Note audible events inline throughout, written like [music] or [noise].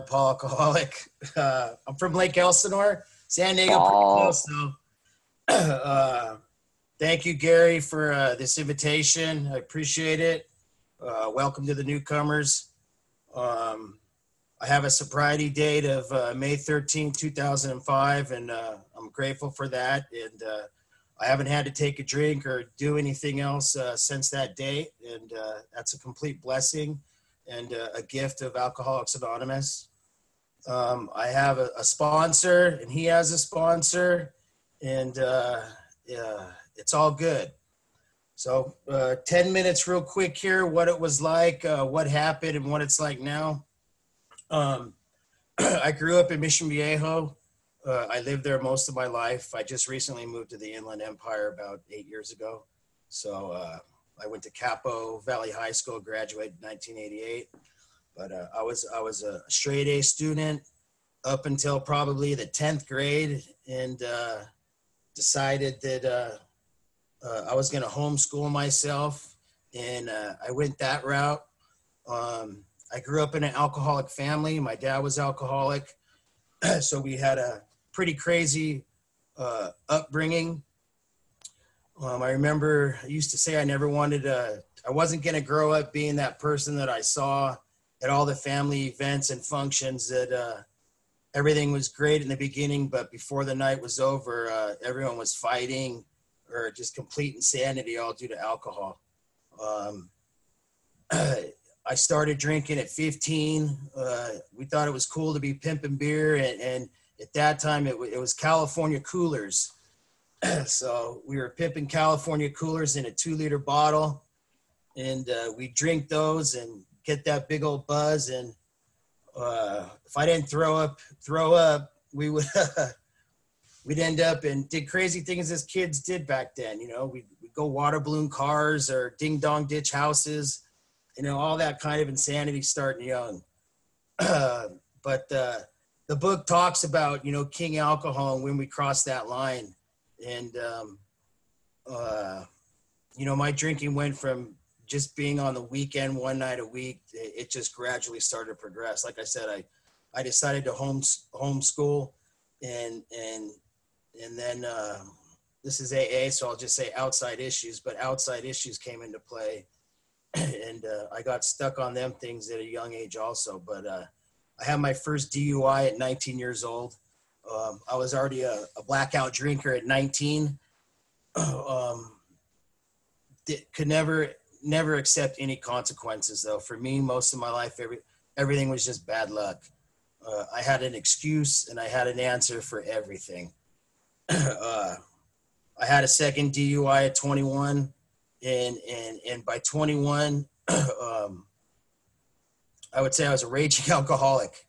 Paul Alcoholic. [laughs] Uh, I'm from Lake Elsinore, San Diego, pretty Oh. close though. [clears throat] uh, thank you, Gary, for uh, this invitation. I appreciate it. Uh, welcome to the newcomers. Um, I have a sobriety date of uh, May 13, 2005, and uh, I'm grateful for that. And uh, I haven't had to take a drink or do anything else uh, since that date, and uh, that's a complete blessing and a gift of Alcoholics Anonymous. Um, I have a, a sponsor, and he has a sponsor, and uh, yeah, it's all good. So, uh, 10 minutes, real quick here what it was like, uh, what happened, and what it's like now. Um, [clears throat] I grew up in Mission Viejo. Uh, I lived there most of my life. I just recently moved to the Inland Empire about eight years ago. So, uh, I went to Capo Valley High School, graduated in 1988. But uh, I was I was a straight A student up until probably the 10th grade, and uh, decided that uh, uh, I was going to homeschool myself, and uh, I went that route. Um, I grew up in an alcoholic family. My dad was alcoholic, [clears throat] so we had a pretty crazy upbringing. Um, I remember I used to say I never wanted to, I wasn't going to grow up being that person that I saw at all the family events and functions that uh, everything was great in the beginning, but before the night was over, uh, everyone was fighting or just complete insanity all due to alcohol. Um, [clears throat] I started drinking at 15. Uh, we thought it was cool to be pimping beer, and, and at that time it, wa- it was California coolers. [clears throat] so we were pimping California coolers in a two liter bottle, and uh, we drink those and get that big old buzz. And uh, if I didn't throw up, throw up, we would [laughs] we'd end up and did crazy things as kids did back then. You know, we'd, we'd go water balloon cars or ding dong ditch houses. You know, all that kind of insanity starting young. [clears throat] but uh, the book talks about you know king alcohol and when we cross that line and um, uh, you know my drinking went from just being on the weekend one night a week it, just gradually started to progress. Like i said i i decided to home homeschool and and and then uh, this is aa so i'll just say outside issues but outside issues came into play. [clears throat] And uh, i got stuck on them things at a young age also but uh, i had my first dui at 19 years old um, I was already a, a, blackout drinker at 19. [clears throat] um, could never, never accept any consequences though. For me, most of my life, every, everything was just bad luck. Uh, I had an excuse and I had an answer for everything. [clears throat] uh, I had a second DUI at 21 and, and, and by 21, [clears throat] um, I would say I was a raging [laughs] alcoholic.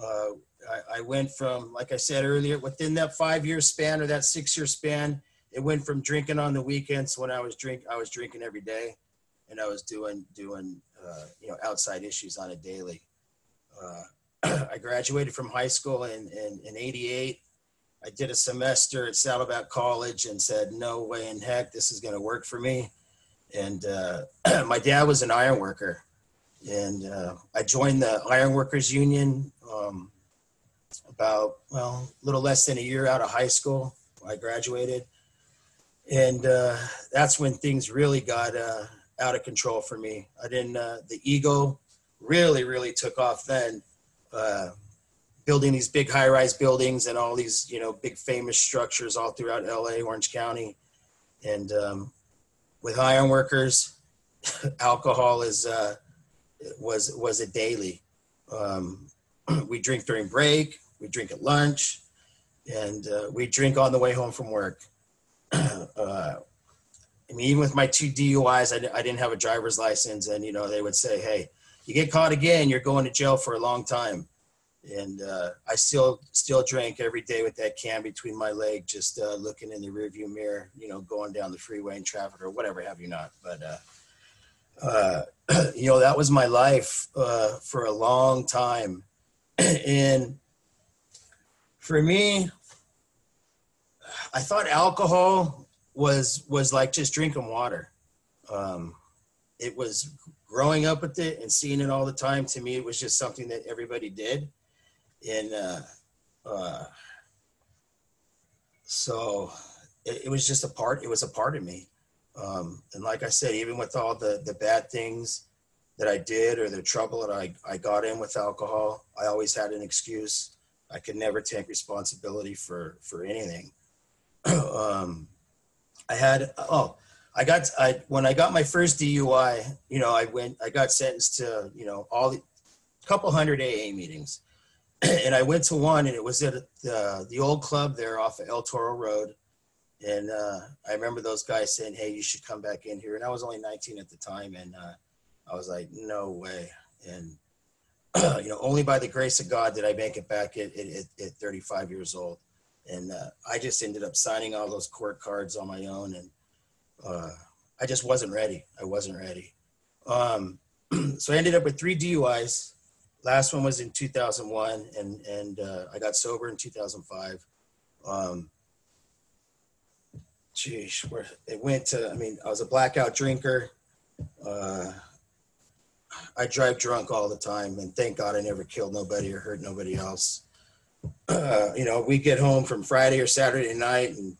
Uh, I, I went from, like I said earlier, within that five year span or that six year span, it went from drinking on the weekends when I was drink, I was drinking every day, and I was doing doing uh, you know outside issues on a daily. Uh, [clears throat] I graduated from high school in, in in '88. I did a semester at Saddleback College and said, no way in heck this is going to work for me. And uh, [clears throat] my dad was an iron worker, and uh, I joined the Iron Workers Union. Um, about well a little less than a year out of high school i graduated. And uh, that's when things really got uh, out of control for me. I didn't uh, the ego really really took off then uh, building these big high-rise buildings and all these you know big famous structures all throughout la orange county. And um, with iron workers [laughs] alcohol is uh, was was a daily. Um, [clears throat] we drink during break, we drink at lunch, and uh, we drink on the way home from work. [clears throat] uh, I mean, even with my two DUIs, I, I, didn't have a driver's license, and you know they would say, "Hey, you get caught again, you're going to jail for a long time." And uh, I still still drank every day with that can between my leg, just uh, looking in the rearview mirror, you know, going down the freeway in traffic or whatever have you not. But uh, [clears throat] you know, that was my life uh, for a long time [clears throat] and for me i thought alcohol was was like just drinking water um, it was growing up with it and seeing it all the time, to me, it was just something that everybody did. And uh, uh, so it, it was just a part, it was a part of me. Um, and like I said, even with all the, the bad things that I did or the trouble that I, I got in with alcohol, I always had an excuse. I could never take responsibility for, for anything. [clears throat] um, I had, oh, I got, I, when I got my first DUI, you know, I went, I got sentenced to, you know, all the, couple hundred AA meetings. [clears throat] and I went to one and it was at the, the old club there off of El Toro Road. And uh, I remember those guys saying, "Hey, you should come back in here." And I was only 19 at the time, and uh, I was like, "No way!" And [clears throat] you know, only by the grace of God did I make it back at, at, at 35 years old. And uh, I just ended up signing all those court cards on my own, and uh, I just wasn't ready. I wasn't ready. Um, [clears throat] so I ended up with three DUIs. Last one was in 2001, and and uh, I got sober in 2005. Um, geez, where it went to, I mean, I was a blackout drinker. Uh, I drive drunk all the time, and thank God I never killed nobody or hurt nobody else. [clears throat] Uh, you know, we get home from Friday or Saturday night and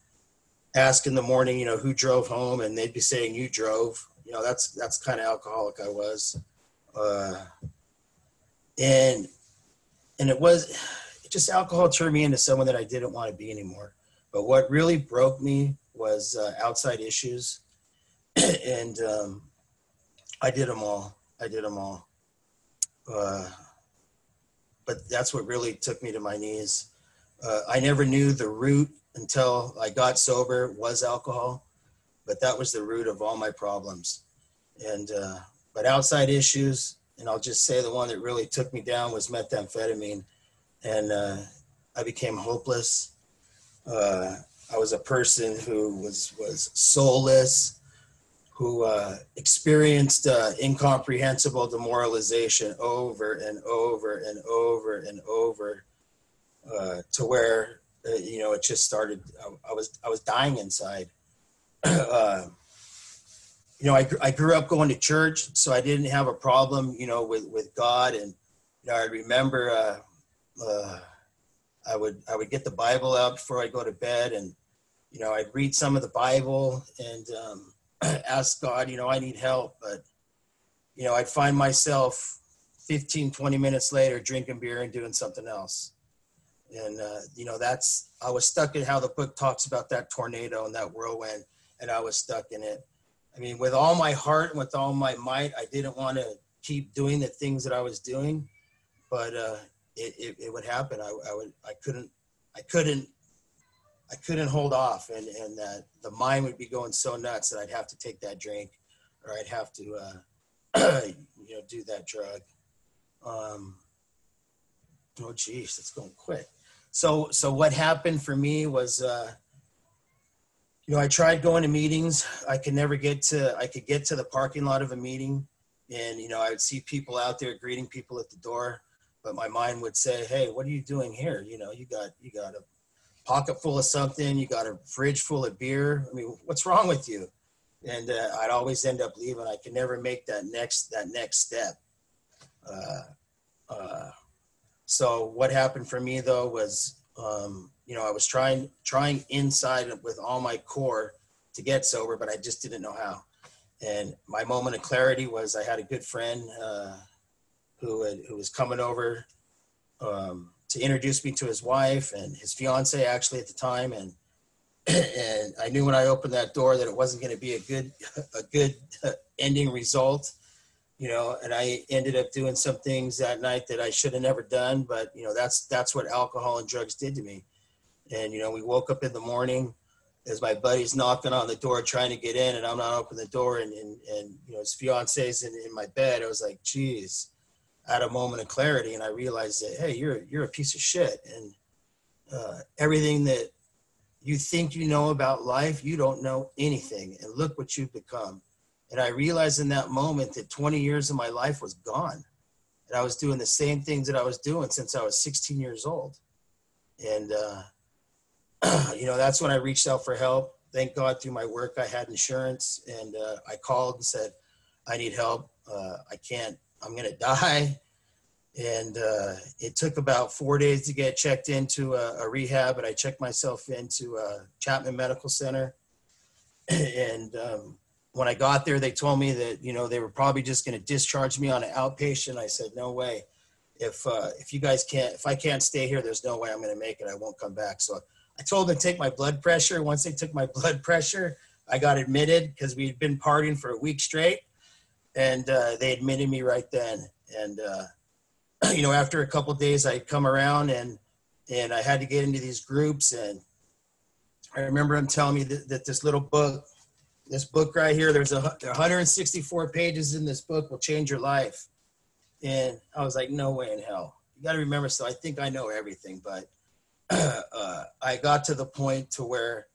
ask in the morning, you know, who drove home, and they'd be saying you drove. You know, that's that's kind of alcoholic I was, uh, and and it was it just alcohol turned me into someone that I didn't want to be anymore. But what really broke me was uh, outside issues, [clears throat] and um, I did them all. I did them all. Uh, but that's what really took me to my knees. Uh, I never knew the root until I got sober was alcohol, but that was the root of all my problems. And uh, but outside issues, and I'll just say the one that really took me down was methamphetamine, and uh, I became hopeless. Uh, I was a person who was was soulless, who uh, experienced uh, incomprehensible demoralization over and over and over and over, uh, to where uh, you know it just started. I, I, was I was dying inside. [clears throat] Uh, you know, I, I grew up going to church, so I didn't have a problem, you know, with, with God. And, you know, I remember uh, I would I would get the Bible out before I go to bed, and you know I'd read some of the Bible and um, [clears throat] ask God, you know, I need help, but you know I'd find myself 15, 20 minutes later drinking beer and doing something else, and uh, you know that's I was stuck in how the book talks about that tornado and that whirlwind, and I was stuck in it. I mean, with all my heart and with all my might, I didn't want to keep doing the things that I was doing, but uh, it, it, it would happen. I, I would, I couldn't, I couldn't, I couldn't hold off, and and that the mind would be going so nuts that I'd have to take that drink, or I'd have to, uh, [clears throat] you know, do that drug. Um, oh, geez, that's going quick. So, so what happened for me was, uh, you know, I tried going to meetings. I could never get to. I could get to the parking lot of a meeting, and you know, I would see people out there greeting people at the door but my mind would say, "Hey, what are you doing here? You know, you got you got a pocket full of something, you got a fridge full of beer. I mean, what's wrong with you?" And uh, I'd always end up leaving. I could never make that next that next step. Uh, uh, so what happened for me though was, um, you know, I was trying trying inside with all my core to get sober, but I just didn't know how. And my moment of clarity was I had a good friend uh, who had, who was coming over um, to introduce me to his wife and his fiance actually at the time. And [clears throat] and I knew when I opened that door that it wasn't going to be a good [laughs] a good [laughs] ending result you know and I ended up doing some things that night that I should have never done but you know that's that's what alcohol and drugs did to me. And you know we woke up in the morning as my buddy's knocking on the door trying to get in and I'm not opening the door and and, and you know his fiance's in, in my bed. I was like geez had a moment of clarity and I realized that hey, you're you're a piece of shit, and uh, everything that you think you know about life, you don't know anything, and look what you've become. And I realized in that moment that 20 years of my life was gone, and I was doing the same things that I was doing since I was 16 years old, and uh, [clears throat] you know that's when I reached out for help. Thank God through my work I had insurance, and uh, I called and said, I need help. Uh, I can't. I'm gonna die. And uh, it took about four days to get checked into a, a rehab, and I checked myself into Chapman Medical Center. [clears throat] and um, when I got there, they told me that you know they were probably just going to discharge me on an outpatient. I said, no way. If uh, if you guys can't, if I can't stay here, there's no way I'm going to make it. I won't come back. So I told them to take my blood pressure. Once they took my [laughs] blood pressure, I got admitted because we had been partying for a week straight, and uh, they admitted me right then. And uh, [clears throat] you know, after a couple days, I come around and and I had to get into these groups. And I remember them telling me that, that this little book, this book right here, there's a 164 pages in this book will change your life. And I was like, no way in hell. You got to remember. So I think I know everything, but [clears throat] uh, I got to the point to where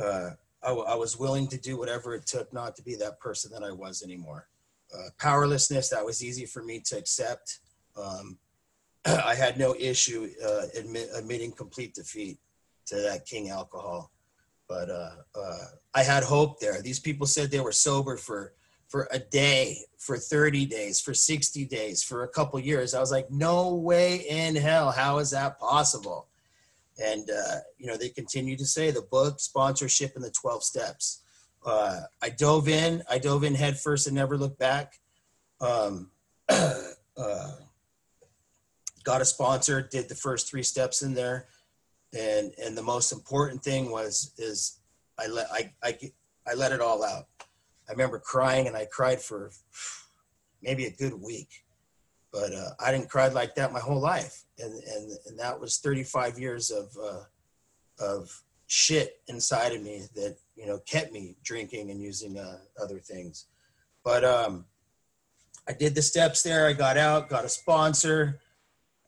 uh, I, I, was willing to do whatever it took not to be that person that I was anymore. Uh, powerlessness that was easy for me to accept. Um, [clears throat] I had no issue uh, admit, admitting complete defeat to that king alcohol, but uh, uh, I had hope there. These people said they were sober for for a day, for 30 days, for 60 days, for a couple years. I was like, no way in hell. How is that possible? And, uh, you know, they continue to say the book, sponsorship, and the 12 steps. Uh, I dove in, I dove in head first and never looked back. Um, [clears throat] uh, got a sponsor, did the first three steps in there. And, and the most important thing was, is I let, I, I, I let it all out. I remember crying and I cried for maybe a good week but uh, I didn't cry like that my whole life, and and and that was 35 years of uh, of shit inside of me that you know kept me drinking and using uh, other things. But um, I did the steps there. I got out, got a sponsor.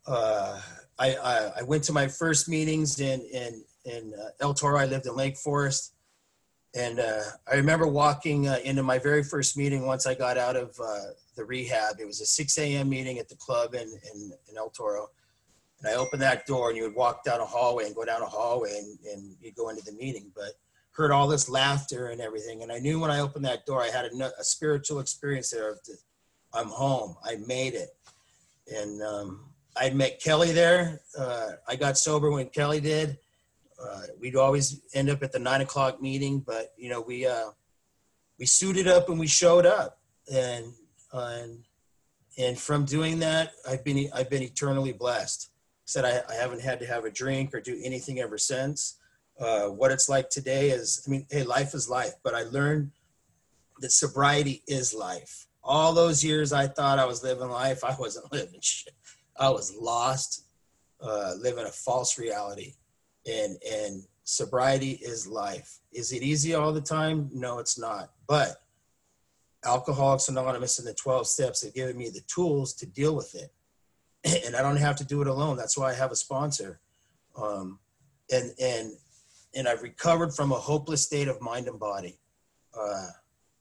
Uh, I, I, I went to my first meetings in in in uh, El Toro. I lived in Lake Forest. And uh, I remember walking uh, into my very first meeting once I got out of uh, the rehab. It was a 6 a.m. meeting at the club in, in, in, El Toro. And I opened that door, and you would walk down a hallway and go down a hallway, and, and you'd go into the meeting. But heard all this laughter and everything. And I knew when I opened that door, I had a, a spiritual experience there of the, I'm home. I made it. And um, I met Kelly there. Uh, I got sober when Kelly did uh, we'd always end up at the nine o'clock meeting, but you know, we, uh, we suited up and we showed up and, and, and from doing that, I've been, I've been eternally blessed. Said I, I haven't had to have a drink or do anything ever since. Uh, what it's like today is, I mean, hey, life is life, but I learned that sobriety is life. All those years I thought I was living life, I wasn't [laughs] living shit. I was lost, uh, living a false reality and and sobriety is life. Is it easy all the time? No, it's not. But Alcoholics Anonymous and the 12 steps have given me the tools to deal with it. [clears throat] And I don't have to do it alone. That's why I have a sponsor. Um, and, and, and I've recovered from a hopeless state of mind and body. Uh,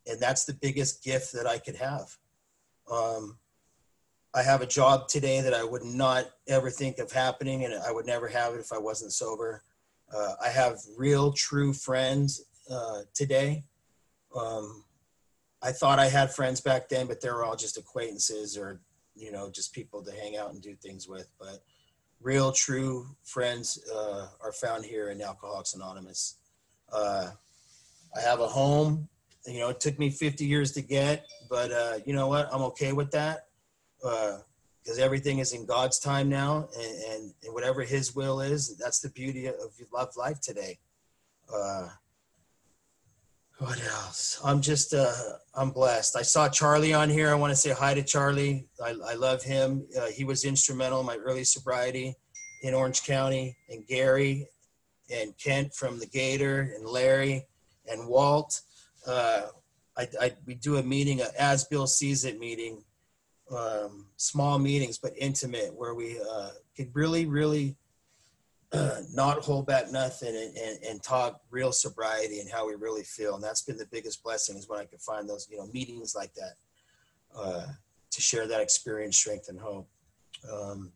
and that's the biggest gift that I could have. Um, I have a job today that I would not ever think of happening, and I would never have it if I wasn't sober. Uh, I have real, true friends uh, today. Um, I thought I had friends back then, but they were all just acquaintances or, you know, just people to hang out and do things with. But real, true friends uh, are found here in Alcoholics Anonymous. Uh, I have a home. You know, it took me 50 years to get, but uh, you know what? I'm okay with that because uh, everything is in God's time now, and, and, and, whatever His will is, that's the beauty of love life today. Uh, what else? I'm just, uh, I'm blessed. I saw Charlie on here. I want to say hi to Charlie. I, I love him. Uh, he was instrumental in my early sobriety in Orange County, and Gary and Kent from the Gator, and Larry and Walt. Uh, I, I, we do a meeting, a as Bill sees it meeting um, small meetings, but intimate, where we uh, could really, really [clears throat] not hold back nothing and, and, and, talk real sobriety and how we really feel. And that's been the biggest blessing is when I could find those, you know, meetings like that uh, to share that experience, strength, and hope. Um,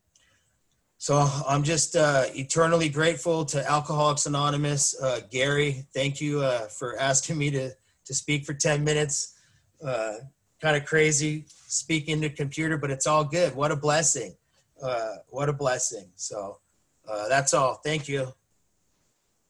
so I'm just uh, eternally grateful to Alcoholics Anonymous. Uh, Gary, thank you uh, for asking me to, to speak for 10 minutes. Uh, kind of crazy speaking to computer, but it's all good. What a blessing. Uh, what a blessing. So uh, that's all. Thank you.